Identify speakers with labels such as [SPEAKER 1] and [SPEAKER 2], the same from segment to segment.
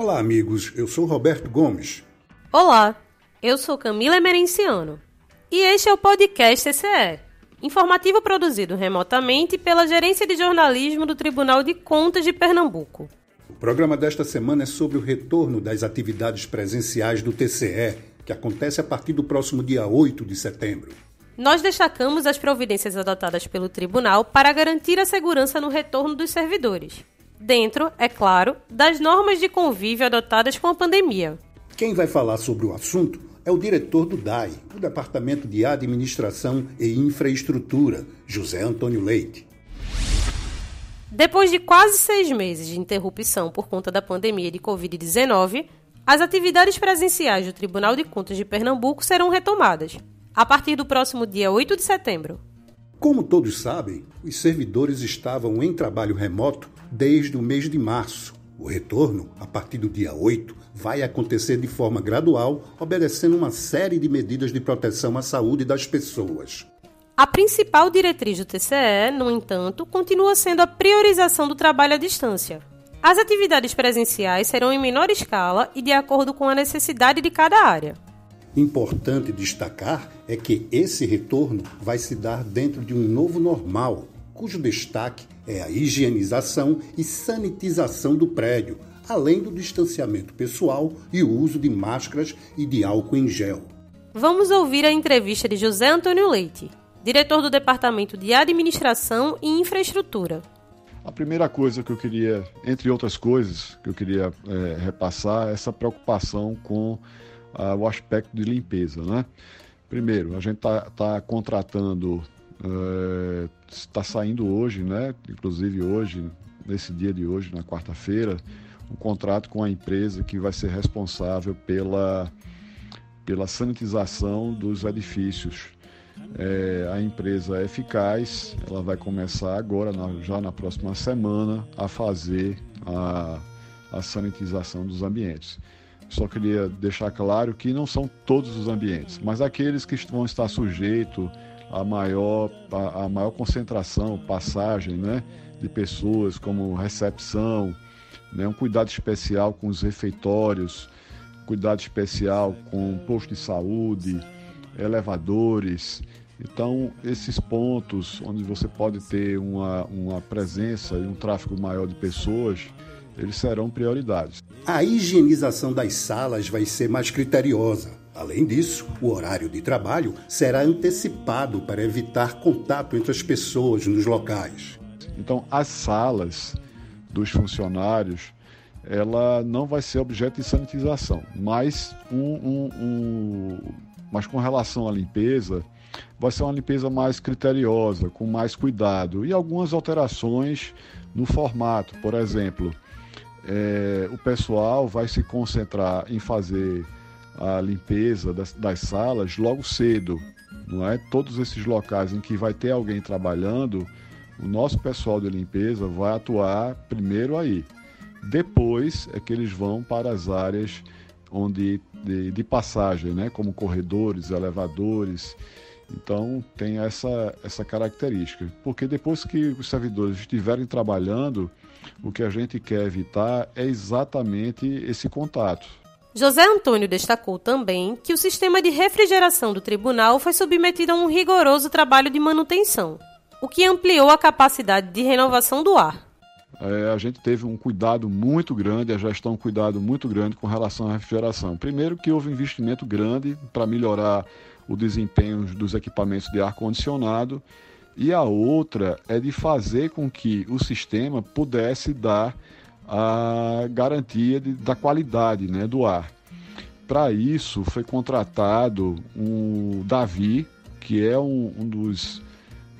[SPEAKER 1] Olá, amigos. Eu sou Roberto Gomes.
[SPEAKER 2] Olá, eu sou Camila Emerenciano. E este é o podcast TCE, informativo produzido remotamente pela Gerência de Jornalismo do Tribunal de Contas de Pernambuco.
[SPEAKER 1] O programa desta semana é sobre o retorno das atividades presenciais do TCE, que acontece a partir do próximo dia 8 de setembro.
[SPEAKER 2] Nós destacamos as providências adotadas pelo tribunal para garantir a segurança no retorno dos servidores. Dentro, é claro, das normas de convívio adotadas com a pandemia.
[SPEAKER 1] Quem vai falar sobre o assunto é o diretor do DAI, o Departamento de Administração e Infraestrutura, José Antônio Leite.
[SPEAKER 2] Depois de quase seis meses de interrupção por conta da pandemia de Covid-19, as atividades presenciais do Tribunal de Contas de Pernambuco serão retomadas, a partir do próximo dia 8 de setembro.
[SPEAKER 1] Como todos sabem, os servidores estavam em trabalho remoto desde o mês de março. O retorno, a partir do dia 8, vai acontecer de forma gradual, obedecendo uma série de medidas de proteção à saúde das pessoas.
[SPEAKER 2] A principal diretriz do TCE, no entanto, continua sendo a priorização do trabalho à distância. As atividades presenciais serão em menor escala e de acordo com a necessidade de cada área.
[SPEAKER 1] Importante destacar é que esse retorno vai se dar dentro de um novo normal, cujo destaque é a higienização e sanitização do prédio, além do distanciamento pessoal e o uso de máscaras e de álcool em gel.
[SPEAKER 2] Vamos ouvir a entrevista de José Antônio Leite, diretor do Departamento de Administração e Infraestrutura.
[SPEAKER 3] A primeira coisa que eu queria, entre outras coisas, que eu queria é, repassar é essa preocupação com o aspecto de limpeza. Né? Primeiro, a gente está tá contratando, está é, saindo hoje, né? inclusive hoje, nesse dia de hoje, na quarta-feira, um contrato com a empresa que vai ser responsável pela, pela sanitização dos edifícios. É, a empresa é eficaz, ela vai começar agora, na, já na próxima semana, a fazer a, a sanitização dos ambientes. Só queria deixar claro que não são todos os ambientes, mas aqueles que vão estar sujeitos a maior, a, a, maior concentração, passagem né, de pessoas, como recepção, né, um cuidado especial com os refeitórios, cuidado especial com posto de saúde, elevadores. Então, esses pontos onde você pode ter uma, uma presença e um tráfego maior de pessoas, eles serão prioridades.
[SPEAKER 1] A higienização das salas vai ser mais criteriosa. Além disso, o horário de trabalho será antecipado para evitar contato entre as pessoas nos locais.
[SPEAKER 3] Então, as salas dos funcionários, ela não vai ser objeto de sanitização, mas, um, um, um, mas com relação à limpeza, vai ser uma limpeza mais criteriosa, com mais cuidado e algumas alterações no formato. Por exemplo, é, o pessoal vai se concentrar em fazer a limpeza das, das, salas logo cedo, não é? Todos esses locais em que vai ter alguém trabalhando, o nosso pessoal de limpeza vai atuar primeiro aí. Depois é que eles vão para as áreas onde de, de passagem, né? Como corredores, elevadores. Então tem essa, essa característica. Porque depois que os servidores estiverem trabalhando, o que a gente quer evitar é exatamente esse contato.
[SPEAKER 2] José Antônio destacou também que o sistema de refrigeração do tribunal foi submetido a um rigoroso trabalho de manutenção, o que ampliou a capacidade de renovação do ar.
[SPEAKER 3] É, a gente teve um cuidado muito grande, a gestão um cuidado muito grande com relação à refrigeração. Primeiro que houve um investimento grande para melhorar o desempenho dos equipamentos de ar-condicionado e a outra é de fazer com que o sistema pudesse dar a garantia de, da qualidade né, do ar. Para isso foi contratado um Davi, que é um, um dos,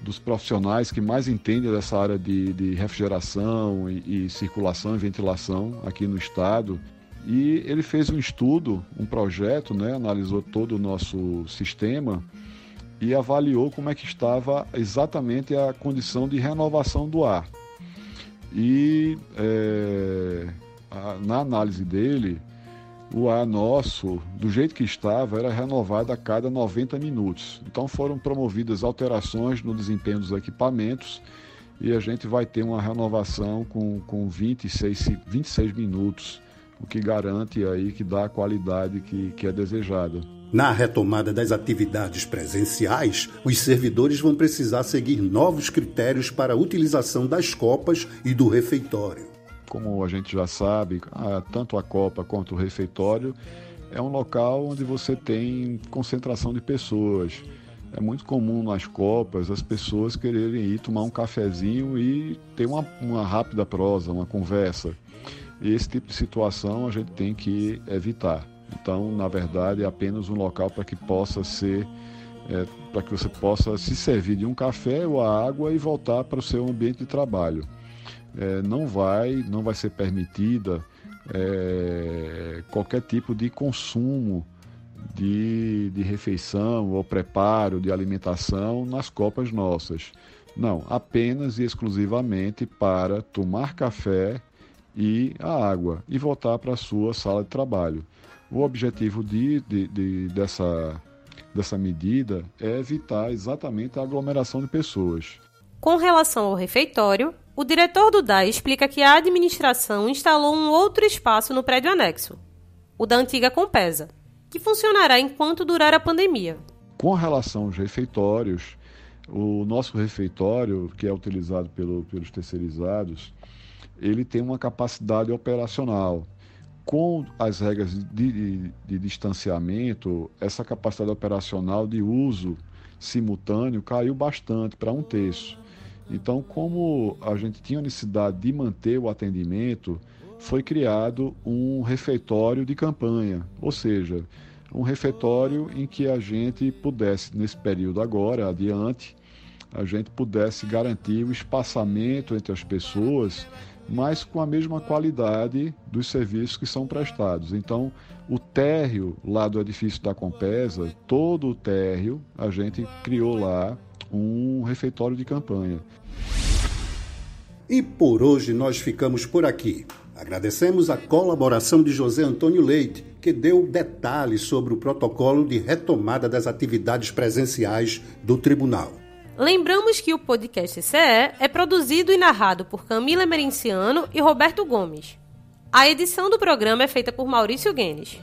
[SPEAKER 3] dos, profissionais que mais entende dessa área de, de refrigeração e, e circulação e ventilação aqui no estado. E ele fez um estudo, um projeto, né, analisou todo o nosso sistema e avaliou como é que estava exatamente a condição de renovação do ar. E é, a, na análise dele, o ar nosso, do jeito que estava, era renovado a cada 90 minutos. Então foram promovidas alterações no desempenho dos equipamentos e a gente vai ter uma renovação com, com 26, 26 minutos o que garante aí que dá a qualidade que, que é desejada.
[SPEAKER 1] Na retomada das atividades presenciais, os servidores vão precisar seguir novos critérios para a utilização das copas e do refeitório.
[SPEAKER 3] Como a gente já sabe, tanto a copa quanto o refeitório é um local onde você tem concentração de pessoas. É muito comum nas copas as pessoas quererem ir tomar um cafezinho e ter uma, uma rápida prosa, uma conversa. Esse tipo de situação a gente tem que evitar. Então, na verdade, é apenas um local para que possa ser, é, para que você possa se servir de um café ou a água e voltar para o seu ambiente de trabalho. É, não vai, não vai ser permitida é, qualquer tipo de consumo de, de refeição ou preparo de alimentação nas copas nossas. Não, apenas e exclusivamente para tomar café e a água e voltar para a sua sala de trabalho. O objetivo de, de, de, dessa, dessa medida é evitar exatamente a aglomeração de pessoas.
[SPEAKER 2] Com relação ao refeitório, o diretor do DAE explica que a administração instalou um outro espaço no prédio anexo, o da antiga Compesa, que funcionará enquanto durar a pandemia.
[SPEAKER 3] Com relação aos refeitórios, o nosso refeitório, que é utilizado pelo, pelos terceirizados, ele tem uma capacidade operacional com as regras de, de, de, distanciamento, essa capacidade operacional de uso simultâneo caiu bastante para um terço. Então, como a gente tinha necessidade de manter o atendimento, foi criado um refeitório de campanha, ou seja, um refeitório em que a gente pudesse, nesse período agora, adiante, a gente pudesse garantir o espaçamento entre as pessoas mas com a mesma qualidade dos serviços que são prestados. Então, o térreo lá do edifício da Compesa, todo o térreo, a gente criou lá um refeitório de campanha.
[SPEAKER 1] E por hoje nós ficamos por aqui. Agradecemos a colaboração de José Antônio Leite, que deu detalhes sobre o protocolo de retomada das atividades presenciais do tribunal.
[SPEAKER 2] Lembramos que o podcast CE é produzido e narrado por Camila Merenciano e Roberto Gomes. A edição do programa é feita por Maurício Guenes.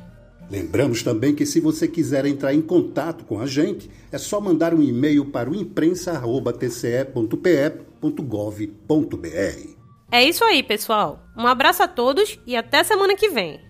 [SPEAKER 1] Lembramos também que se você quiser entrar em contato com a gente, é só mandar um e-mail para o imprensa.tce.pe.gov.br.
[SPEAKER 2] É isso aí, pessoal. Um abraço a todos e até semana que vem.